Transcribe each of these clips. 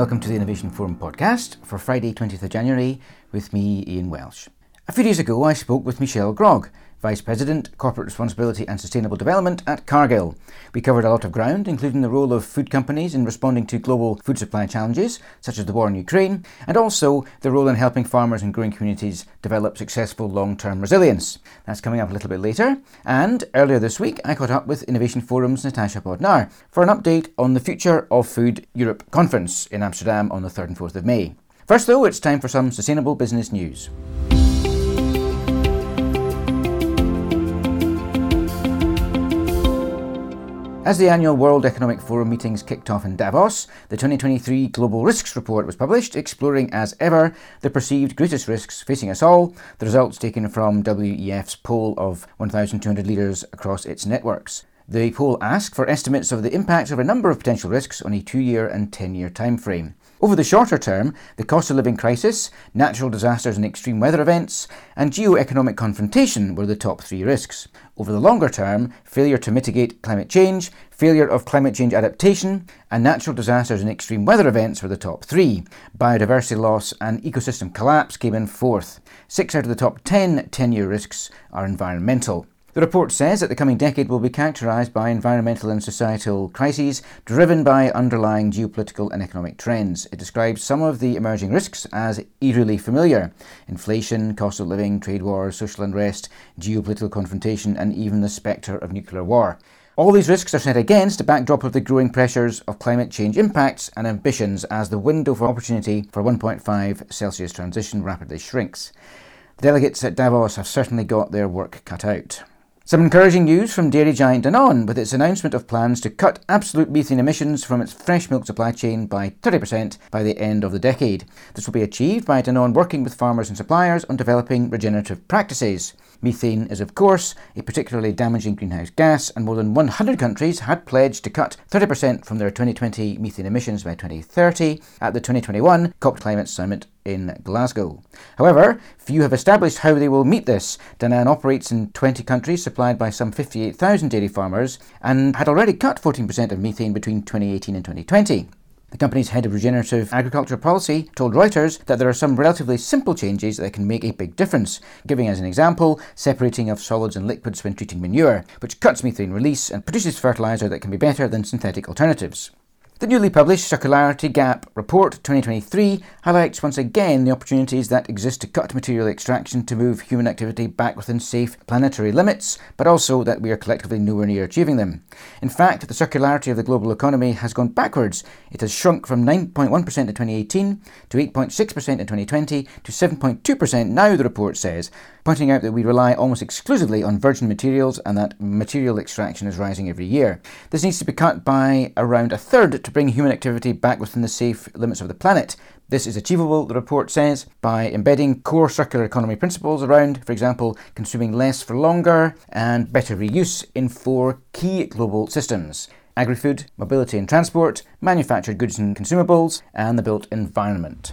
welcome to the Innovation Forum podcast for Friday, 20th of January, with me, Ian Welsh. A few days ago, I spoke with Michelle Grogg, Vice President, Corporate Responsibility and Sustainable Development at Cargill. We covered a lot of ground, including the role of food companies in responding to global food supply challenges, such as the war in Ukraine, and also the role in helping farmers and growing communities develop successful long term resilience. That's coming up a little bit later. And earlier this week, I caught up with Innovation Forum's Natasha Bodnar for an update on the Future of Food Europe conference in Amsterdam on the 3rd and 4th of May. First, though, it's time for some sustainable business news. As the annual World Economic Forum meetings kicked off in Davos, the 2023 Global Risks Report was published, exploring as ever the perceived greatest risks facing us all, the results taken from WEF's poll of 1,200 leaders across its networks. The poll asked for estimates of the impacts of a number of potential risks on a two year and 10 year timeframe. Over the shorter term, the cost of living crisis, natural disasters and extreme weather events, and geo-economic confrontation were the top three risks. Over the longer term, failure to mitigate climate change, failure of climate change adaptation, and natural disasters and extreme weather events were the top three. Biodiversity loss and ecosystem collapse came in fourth. Six out of the top ten 10 year risks are environmental. The report says that the coming decade will be characterised by environmental and societal crises driven by underlying geopolitical and economic trends. It describes some of the emerging risks as eerily familiar inflation, cost of living, trade wars, social unrest, geopolitical confrontation, and even the spectre of nuclear war. All these risks are set against a backdrop of the growing pressures of climate change impacts and ambitions as the window for opportunity for 1.5 Celsius transition rapidly shrinks. The delegates at Davos have certainly got their work cut out. Some encouraging news from dairy giant Danone with its announcement of plans to cut absolute methane emissions from its fresh milk supply chain by 30% by the end of the decade. This will be achieved by Danone working with farmers and suppliers on developing regenerative practices. Methane is, of course, a particularly damaging greenhouse gas, and more than 100 countries had pledged to cut 30% from their 2020 methane emissions by 2030 at the 2021 COP Climate Summit in Glasgow. However, few have established how they will meet this. Danone operates in 20 countries, supplied by some 58,000 dairy farmers, and had already cut 14% of methane between 2018 and 2020. The company's head of regenerative agriculture policy told Reuters that there are some relatively simple changes that can make a big difference, giving as an example separating of solids and liquids when treating manure, which cuts methane release and produces fertilizer that can be better than synthetic alternatives. The newly published Circularity Gap Report 2023 highlights once again the opportunities that exist to cut material extraction to move human activity back within safe planetary limits, but also that we are collectively nowhere near achieving them. In fact, the circularity of the global economy has gone backwards. It has shrunk from 9.1% in 2018 to 8.6% in 2020 to 7.2% now, the report says, pointing out that we rely almost exclusively on virgin materials and that material extraction is rising every year. This needs to be cut by around a third to bring human activity back within the safe limits of the planet. This is achievable, the report says, by embedding core circular economy principles around, for example, consuming less for longer and better reuse in four key global systems agri food, mobility and transport, manufactured goods and consumables, and the built environment.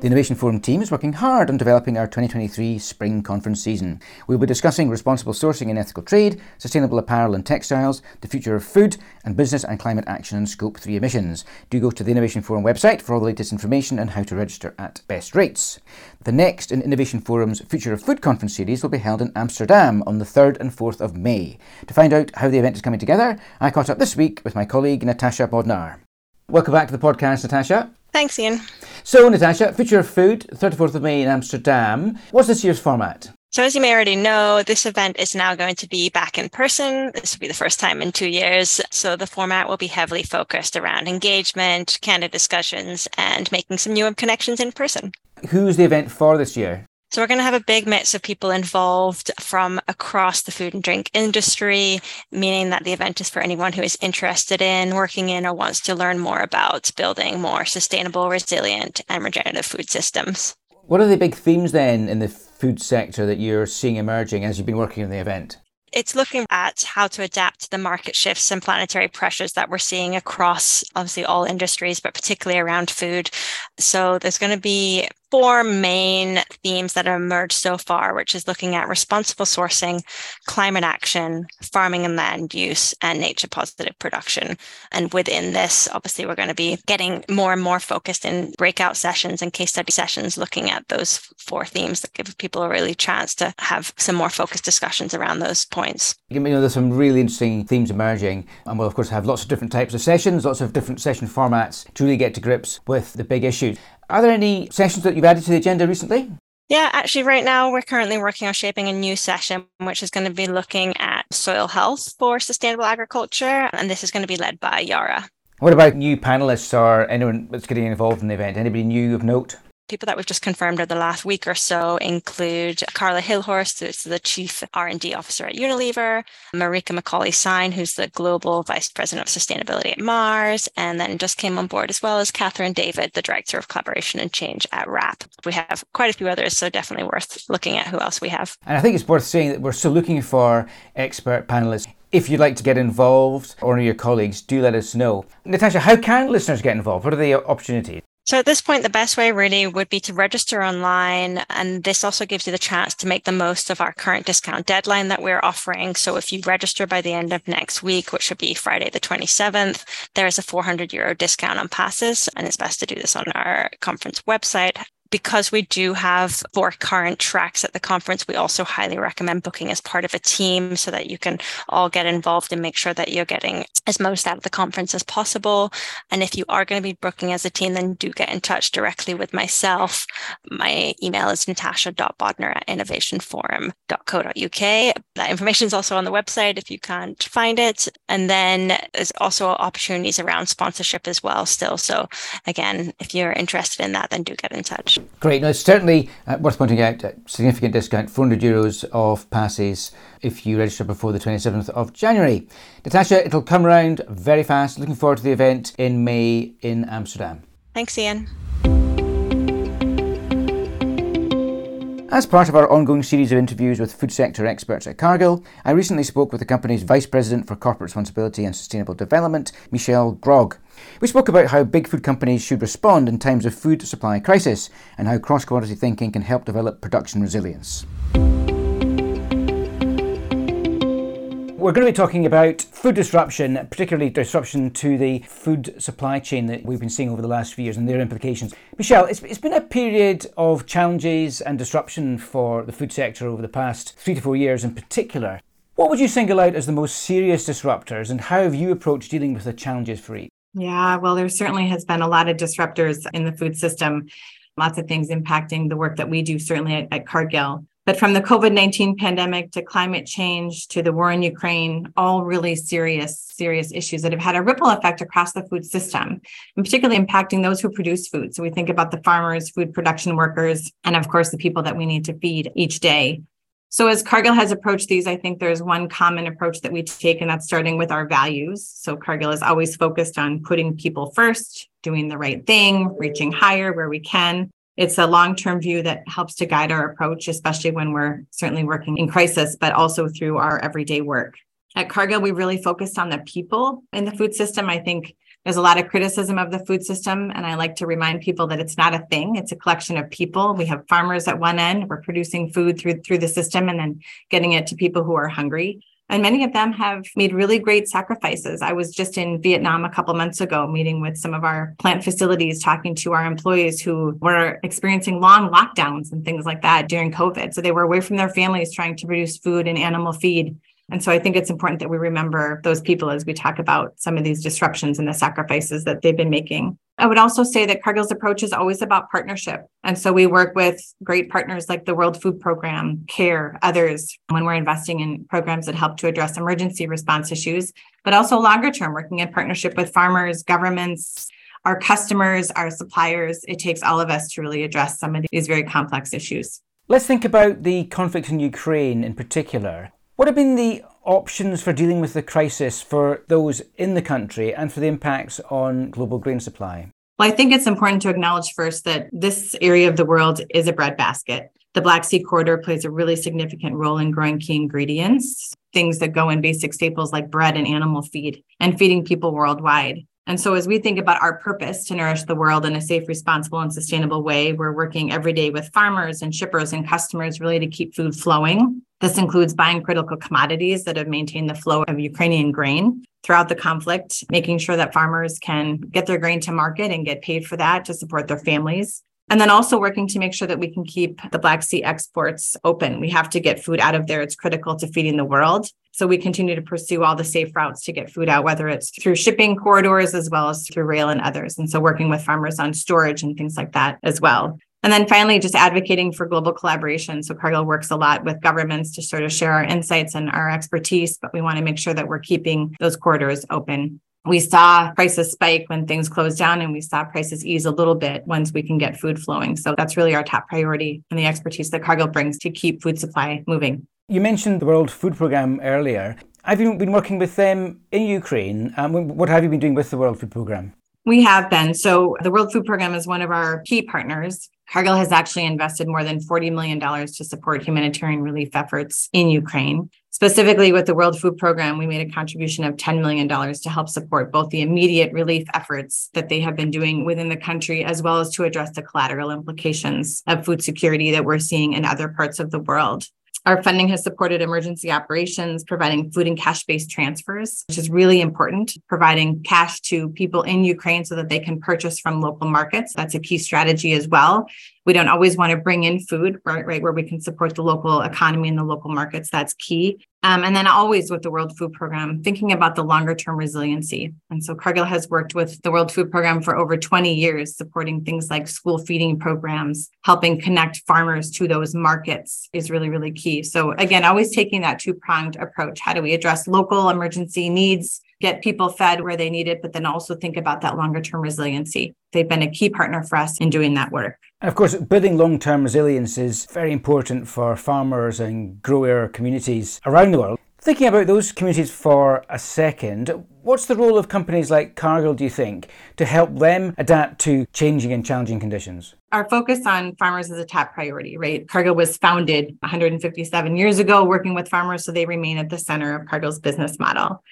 The Innovation Forum team is working hard on developing our 2023 spring conference season. We'll be discussing responsible sourcing and ethical trade, sustainable apparel and textiles, the future of food, and business and climate action and Scope 3 emissions. Do go to the Innovation Forum website for all the latest information and how to register at best rates. The next in Innovation Forum's Future of Food conference series will be held in Amsterdam on the 3rd and 4th of May. To find out how the event is coming together, I caught up this week with my colleague Natasha Bodnar. Welcome back to the podcast, Natasha. Thanks, Ian. So, Natasha, Future of Food, 34th of May in Amsterdam. What's this year's format? So, as you may already know, this event is now going to be back in person. This will be the first time in two years. So, the format will be heavily focused around engagement, candid discussions, and making some new connections in person. Who's the event for this year? So we're going to have a big mix of people involved from across the food and drink industry, meaning that the event is for anyone who is interested in working in or wants to learn more about building more sustainable, resilient, and regenerative food systems. What are the big themes then in the food sector that you're seeing emerging as you've been working on the event? it's looking at how to adapt to the market shifts and planetary pressures that we're seeing across obviously all industries, but particularly around food. So there's going to be four main themes that have emerged so far, which is looking at responsible sourcing, climate action, farming and land use, and nature positive production. And within this, obviously, we're going to be getting more and more focused in breakout sessions and case study sessions looking at those four themes that give people a really chance to have some more focused discussions around those points. You know, there's some really interesting themes emerging, and we'll, of course, have lots of different types of sessions, lots of different session formats to really get to grips with the big issues. Are there any sessions that you've added to the agenda recently? Yeah, actually, right now we're currently working on shaping a new session, which is going to be looking at soil health for sustainable agriculture. And this is going to be led by Yara. What about new panelists or anyone that's getting involved in the event? Anybody new of note? People that we've just confirmed over the last week or so include Carla Hilhorst, who's the Chief R&D Officer at Unilever, Marika McCauley Sine, who's the Global Vice President of Sustainability at Mars, and then just came on board as well as Catherine David, the Director of Collaboration and Change at WRAP. We have quite a few others, so definitely worth looking at who else we have. And I think it's worth saying that we're still looking for expert panelists. If you'd like to get involved or your colleagues, do let us know. Natasha, how can listeners get involved? What are the opportunities? So at this point, the best way really would be to register online. And this also gives you the chance to make the most of our current discount deadline that we're offering. So if you register by the end of next week, which would be Friday the 27th, there is a 400 euro discount on passes. And it's best to do this on our conference website because we do have four current tracks at the conference, we also highly recommend booking as part of a team so that you can all get involved and make sure that you're getting as most out of the conference as possible. And if you are going to be booking as a team, then do get in touch directly with myself. My email is natasha.bodnar at innovationforum.co.uk. That information is also on the website if you can't find it. And then there's also opportunities around sponsorship as well still. So again, if you're interested in that, then do get in touch. Great. Now, it's certainly uh, worth pointing out a significant discount, 400 euros of passes if you register before the 27th of January. Natasha, it'll come around very fast. Looking forward to the event in May in Amsterdam. Thanks, Ian. As part of our ongoing series of interviews with food sector experts at Cargill, I recently spoke with the company's Vice President for Corporate Responsibility and Sustainable Development, Michelle Grogg. We spoke about how big food companies should respond in times of food supply crisis and how cross commodity thinking can help develop production resilience. We're going to be talking about food disruption, particularly disruption to the food supply chain that we've been seeing over the last few years and their implications. Michelle, it's, it's been a period of challenges and disruption for the food sector over the past three to four years in particular. What would you single out as the most serious disruptors, and how have you approached dealing with the challenges for each? Yeah, well, there certainly has been a lot of disruptors in the food system, lots of things impacting the work that we do, certainly at, at Cargill. But from the COVID 19 pandemic to climate change to the war in Ukraine, all really serious, serious issues that have had a ripple effect across the food system, and particularly impacting those who produce food. So we think about the farmers, food production workers, and of course, the people that we need to feed each day. So as Cargill has approached these, I think there's one common approach that we take, and that's starting with our values. So Cargill is always focused on putting people first, doing the right thing, reaching higher where we can. It's a long-term view that helps to guide our approach, especially when we're certainly working in crisis, but also through our everyday work. At Cargill, we really focused on the people in the food system. I think there's a lot of criticism of the food system, and I like to remind people that it's not a thing. It's a collection of people. We have farmers at one end. We're producing food through through the system and then getting it to people who are hungry. And many of them have made really great sacrifices. I was just in Vietnam a couple months ago, meeting with some of our plant facilities, talking to our employees who were experiencing long lockdowns and things like that during COVID. So they were away from their families trying to produce food and animal feed and so I think it's important that we remember those people as we talk about some of these disruptions and the sacrifices that they've been making. I would also say that Cargill's approach is always about partnership. And so we work with great partners like the World Food Program, CARE, others when we're investing in programs that help to address emergency response issues, but also longer term, working in partnership with farmers, governments, our customers, our suppliers. It takes all of us to really address some of these very complex issues. Let's think about the conflict in Ukraine in particular. What have been the options for dealing with the crisis for those in the country and for the impacts on global grain supply? Well, I think it's important to acknowledge first that this area of the world is a breadbasket. The Black Sea corridor plays a really significant role in growing key ingredients, things that go in basic staples like bread and animal feed, and feeding people worldwide. And so, as we think about our purpose to nourish the world in a safe, responsible, and sustainable way, we're working every day with farmers and shippers and customers really to keep food flowing. This includes buying critical commodities that have maintained the flow of Ukrainian grain throughout the conflict, making sure that farmers can get their grain to market and get paid for that to support their families. And then also working to make sure that we can keep the Black Sea exports open. We have to get food out of there. It's critical to feeding the world. So we continue to pursue all the safe routes to get food out, whether it's through shipping corridors as well as through rail and others. And so working with farmers on storage and things like that as well. And then finally, just advocating for global collaboration. So Cargill works a lot with governments to sort of share our insights and our expertise, but we want to make sure that we're keeping those corridors open we saw prices spike when things closed down and we saw prices ease a little bit once we can get food flowing. So that's really our top priority and the expertise that Cargill brings to keep food supply moving. You mentioned the World Food Programme earlier. Have you been working with them in Ukraine? Um, what have you been doing with the World Food Programme? We have been. So the World Food Programme is one of our key partners. Cargill has actually invested more than $40 million to support humanitarian relief efforts in Ukraine. Specifically, with the World Food Program, we made a contribution of $10 million to help support both the immediate relief efforts that they have been doing within the country, as well as to address the collateral implications of food security that we're seeing in other parts of the world. Our funding has supported emergency operations, providing food and cash based transfers, which is really important, providing cash to people in Ukraine so that they can purchase from local markets. That's a key strategy as well. We don't always want to bring in food, right, right where we can support the local economy and the local markets. That's key. Um, and then always with the World Food Program, thinking about the longer term resiliency. And so Cargill has worked with the World Food Program for over 20 years, supporting things like school feeding programs, helping connect farmers to those markets is really, really key. So again, always taking that two pronged approach. How do we address local emergency needs? Get people fed where they need it, but then also think about that longer term resiliency. They've been a key partner for us in doing that work. And of course, building long term resilience is very important for farmers and grower communities around the world. Thinking about those communities for a second, what's the role of companies like Cargill, do you think, to help them adapt to changing and challenging conditions? Our focus on farmers is a top priority, right? Cargill was founded 157 years ago working with farmers, so they remain at the center of Cargill's business model.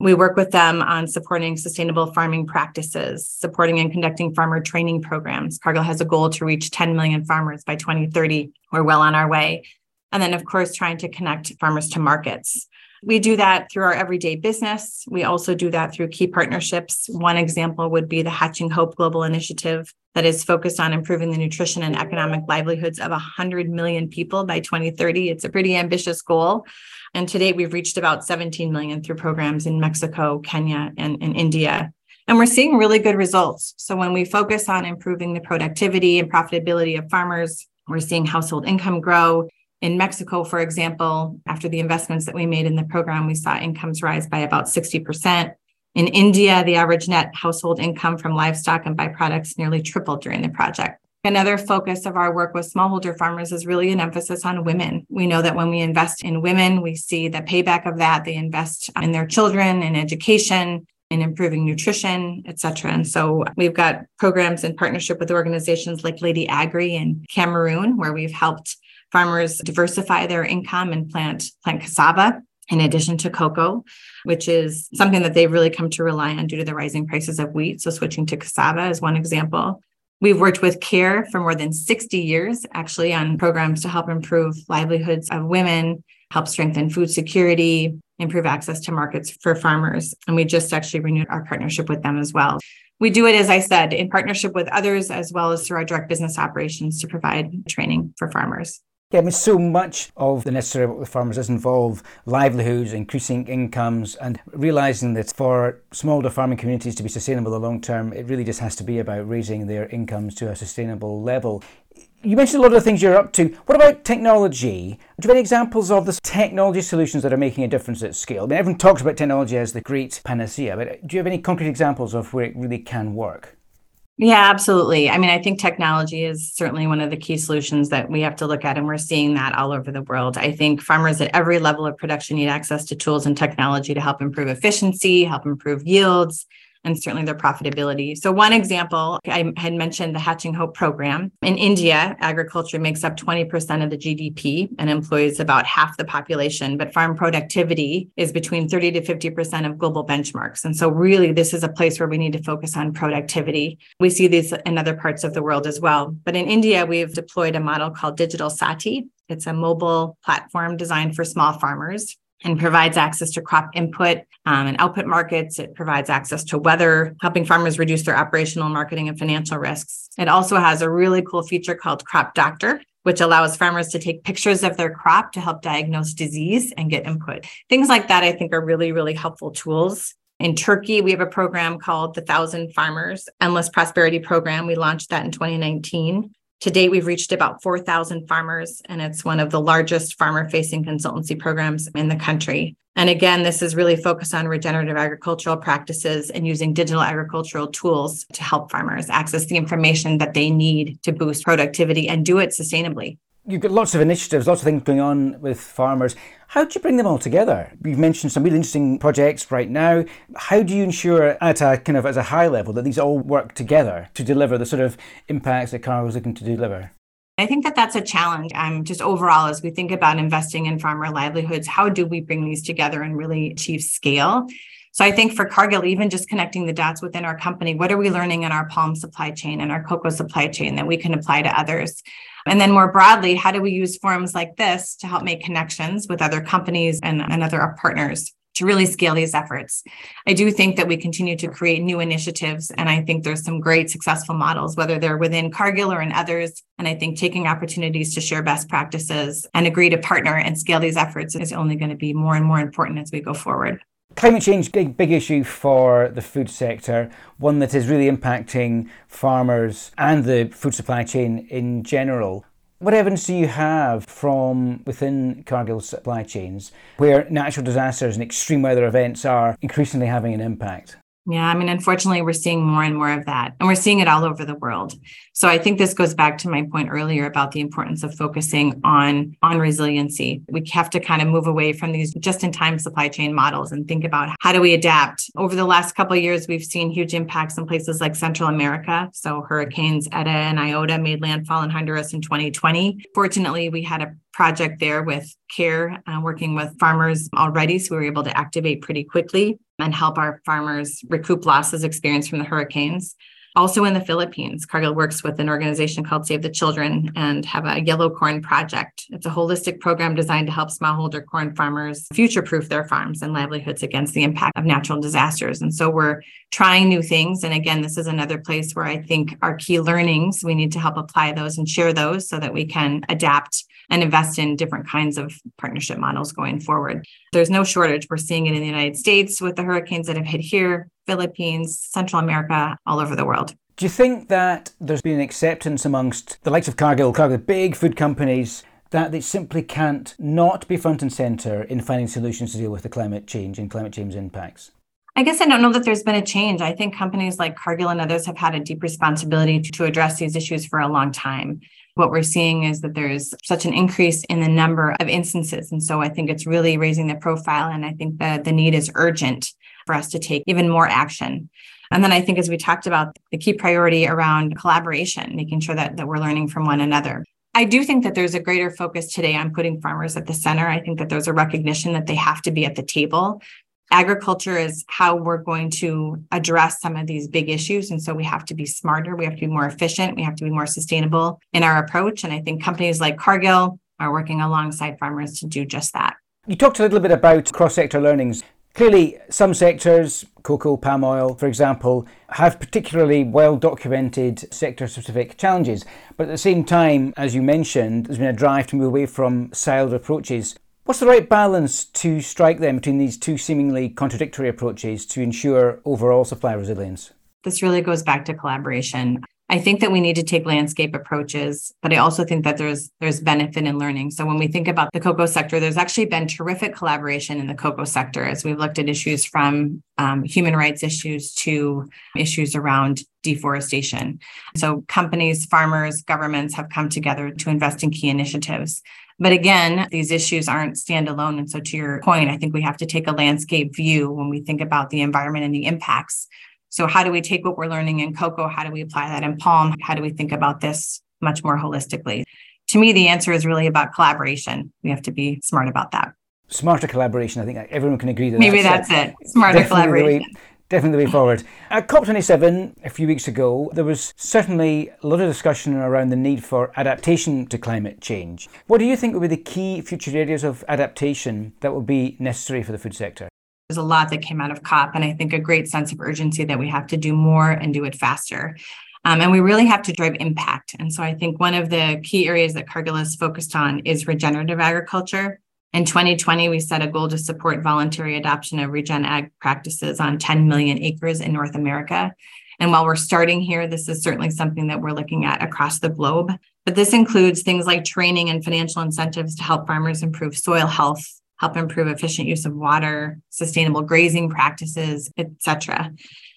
We work with them on supporting sustainable farming practices, supporting and conducting farmer training programs. Cargill has a goal to reach 10 million farmers by 2030. We're well on our way. And then, of course, trying to connect farmers to markets. We do that through our everyday business. We also do that through key partnerships. One example would be the Hatching Hope Global Initiative that is focused on improving the nutrition and economic livelihoods of 100 million people by 2030. It's a pretty ambitious goal. And to date, we've reached about 17 million through programs in Mexico, Kenya, and, and India. And we're seeing really good results. So when we focus on improving the productivity and profitability of farmers, we're seeing household income grow. In Mexico, for example, after the investments that we made in the program, we saw incomes rise by about 60%. In India, the average net household income from livestock and byproducts nearly tripled during the project. Another focus of our work with smallholder farmers is really an emphasis on women. We know that when we invest in women, we see the payback of that. They invest in their children, in education, in improving nutrition, et cetera. And so we've got programs in partnership with organizations like Lady Agri in Cameroon, where we've helped farmers diversify their income and plant plant cassava in addition to cocoa, which is something that they've really come to rely on due to the rising prices of wheat. So switching to cassava is one example. We've worked with CARE for more than 60 years, actually, on programs to help improve livelihoods of women, help strengthen food security, improve access to markets for farmers. And we just actually renewed our partnership with them as well. We do it, as I said, in partnership with others, as well as through our direct business operations to provide training for farmers. Yeah, I mean, so much of the necessary work with farmers does involve livelihoods, increasing incomes, and realizing that for smallholder farming communities to be sustainable in the long term, it really just has to be about raising their incomes to a sustainable level. You mentioned a lot of the things you're up to. What about technology? Do you have any examples of the technology solutions that are making a difference at scale? I mean, everyone talks about technology as the great panacea, but do you have any concrete examples of where it really can work? Yeah, absolutely. I mean, I think technology is certainly one of the key solutions that we have to look at, and we're seeing that all over the world. I think farmers at every level of production need access to tools and technology to help improve efficiency, help improve yields, and certainly their profitability. So, one example, I had mentioned the Hatching Hope program. In India, agriculture makes up 20% of the GDP and employs about half the population, but farm productivity is between 30 to 50% of global benchmarks. And so, really, this is a place where we need to focus on productivity. We see these in other parts of the world as well. But in India, we've deployed a model called Digital Saathi. It's a mobile platform designed for small farmers and provides access to crop input um, and output markets. It provides access to weather, helping farmers reduce their operational, marketing, and financial risks. It also has a really cool feature called Crop Doctor, which allows farmers to take pictures of their crop to help diagnose disease and get input. Things like that, I think, are really, really helpful tools. In Turkey, we have a program called the Thousand Farmers Endless Prosperity Program. We launched that in 2019. To date, we've reached about 4,000 farmers, and it's one of the largest farmer facing consultancy programs in the country. And again, this is really focused on regenerative agricultural practices and using digital agricultural tools to help farmers access the information that they need to boost productivity and do it sustainably. You've got lots of initiatives, lots of things going on with farmers. How do you bring them all together? You've mentioned some really interesting projects right now. How do you ensure at a kind of as a high level that these all work together to deliver the sort of impacts that Cargill is looking to deliver? I think that that's a challenge. Um, just overall, as we think about investing in farmer livelihoods, how do we bring these together and really achieve scale? So I think for Cargill, even just connecting the dots within our company, what are we learning in our palm supply chain and our cocoa supply chain that we can apply to others? And then more broadly, how do we use forums like this to help make connections with other companies and, and other partners? to really scale these efforts. I do think that we continue to create new initiatives, and I think there's some great successful models, whether they're within Cargill or in others. And I think taking opportunities to share best practices and agree to partner and scale these efforts is only going to be more and more important as we go forward. Climate change, big big issue for the food sector, one that is really impacting farmers and the food supply chain in general. What evidence do you have from within Cargill's supply chains where natural disasters and extreme weather events are increasingly having an impact? Yeah, I mean, unfortunately, we're seeing more and more of that, and we're seeing it all over the world. So I think this goes back to my point earlier about the importance of focusing on on resiliency. We have to kind of move away from these just-in-time supply chain models and think about how do we adapt. Over the last couple of years, we've seen huge impacts in places like Central America. So hurricanes Eta and Iota made landfall in Honduras in 2020. Fortunately, we had a project there with CARE, uh, working with farmers already. So we were able to activate pretty quickly and help our farmers recoup losses experienced from the hurricanes. Also in the Philippines, Cargill works with an organization called Save the Children and have a yellow corn project. It's a holistic program designed to help smallholder corn farmers future proof their farms and livelihoods against the impact of natural disasters. And so we're trying new things. And again, this is another place where I think our key learnings, we need to help apply those and share those so that we can adapt and invest in different kinds of partnership models going forward. There's no shortage. We're seeing it in the United States with the hurricanes that have hit here, Philippines, Central America, all over the world. Do you think that there's been an acceptance amongst the likes of Cargill, Cargill, big food companies, that they simply can't not be front and centre in finding solutions to deal with the climate change and climate change impacts? I guess I don't know that there's been a change. I think companies like Cargill and others have had a deep responsibility to, to address these issues for a long time what we're seeing is that there's such an increase in the number of instances. And so I think it's really raising the profile. And I think that the need is urgent for us to take even more action. And then I think, as we talked about, the key priority around collaboration, making sure that, that we're learning from one another. I do think that there's a greater focus today on putting farmers at the center. I think that there's a recognition that they have to be at the table agriculture is how we're going to address some of these big issues. And so we have to be smarter, we have to be more efficient, we have to be more sustainable in our approach. And I think companies like Cargill are working alongside farmers to do just that. You talked a little bit about cross sector learnings. Clearly, some sectors, cocoa, palm oil, for example, have particularly well documented sector specific challenges. But at the same time, as you mentioned, there's been a drive to move away from siloed approaches. What's the right balance to strike then between these two seemingly contradictory approaches to ensure overall supply resilience? This really goes back to collaboration. I think that we need to take landscape approaches, but I also think that there's there's benefit in learning. So when we think about the cocoa sector, there's actually been terrific collaboration in the cocoa sector as we've looked at issues from um, human rights issues to issues around deforestation. So companies, farmers, governments have come together to invest in key initiatives. But again, these issues aren't standalone. And so, to your point, I think we have to take a landscape view when we think about the environment and the impacts So, how do we take what we're learning in cocoa? How do we apply that in palm? How do we think about this much more holistically? To me, the answer is really about collaboration. We have to be smart about that. Smarter collaboration. I think everyone can agree that. Maybe that's, that's it. Smarter collaboration. Definitely the way forward. At COP27 a few weeks ago, there was certainly a lot of discussion around the need for adaptation to climate change. What do you think will be the key future areas of adaptation that will be necessary for the food sector? There's a lot that came out of COP, and I think a great sense of urgency that we have to do more and do it faster. Um, and we really have to drive impact. And so I think one of the key areas that Cargill is focused on is regenerative agriculture. In 2020, we set a goal to support voluntary adoption of regen ag practices on 10 million acres in North America. And while we're starting here, this is certainly something that we're looking at across the globe. But this includes things like training and financial incentives to help farmers improve soil health, help improve efficient use of water, sustainable grazing practices, etc.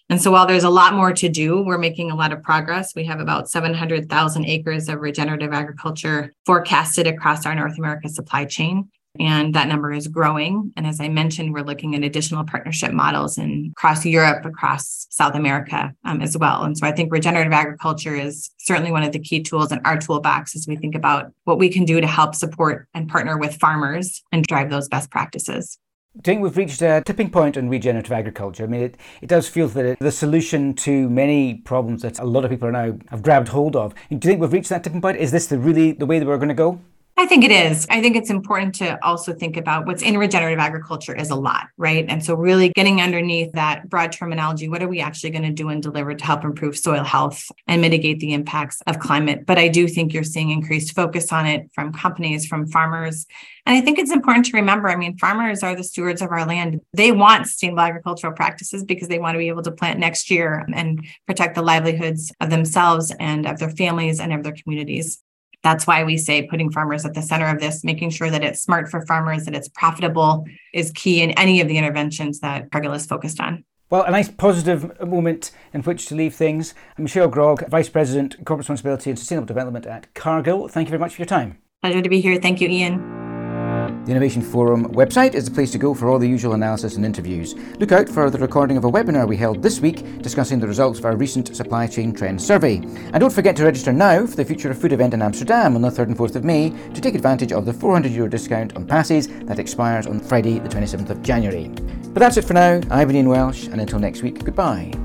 And so while there's a lot more to do, we're making a lot of progress. We have about 700,000 acres of regenerative agriculture forecasted across our North America supply chain and that number is growing. And as I mentioned, we're looking at additional partnership models in across Europe, across South America um, as well. And so I think regenerative agriculture is certainly one of the key tools in our toolbox as we think about what we can do to help support and partner with farmers and drive those best practices. Do you think we've reached a tipping point in regenerative agriculture? I mean, it, it does feel that it, the solution to many problems that a lot of people are now have grabbed hold of. Do you think we've reached that tipping point? Is this the really the way that we're going to go? I think it is. I think it's important to also think about what's in regenerative agriculture is a lot, right? And so, really getting underneath that broad terminology, what are we actually going to do and deliver to help improve soil health and mitigate the impacts of climate? But I do think you're seeing increased focus on it from companies, from farmers. And I think it's important to remember I mean, farmers are the stewards of our land. They want sustainable agricultural practices because they want to be able to plant next year and protect the livelihoods of themselves and of their families and of their communities. That's why we say putting farmers at the center of this, making sure that it's smart for farmers, that it's profitable is key in any of the interventions that Cargill is focused on. Well, a nice positive moment in which to leave things. I'm Michelle Grogg, Vice President, Corporate Responsibility and Sustainable Development at Cargill. Thank you very much for your time. Pleasure to be here. Thank you, Ian. The Innovation Forum website is the place to go for all the usual analysis and interviews. Look out for the recording of a webinar we held this week discussing the results of our recent supply chain trend survey. And don't forget to register now for the Future of Food event in Amsterdam on the 3rd and 4th of May to take advantage of the 400 euro discount on passes that expires on Friday, the 27th of January. But that's it for now. I've been Ian Welsh, and until next week, goodbye.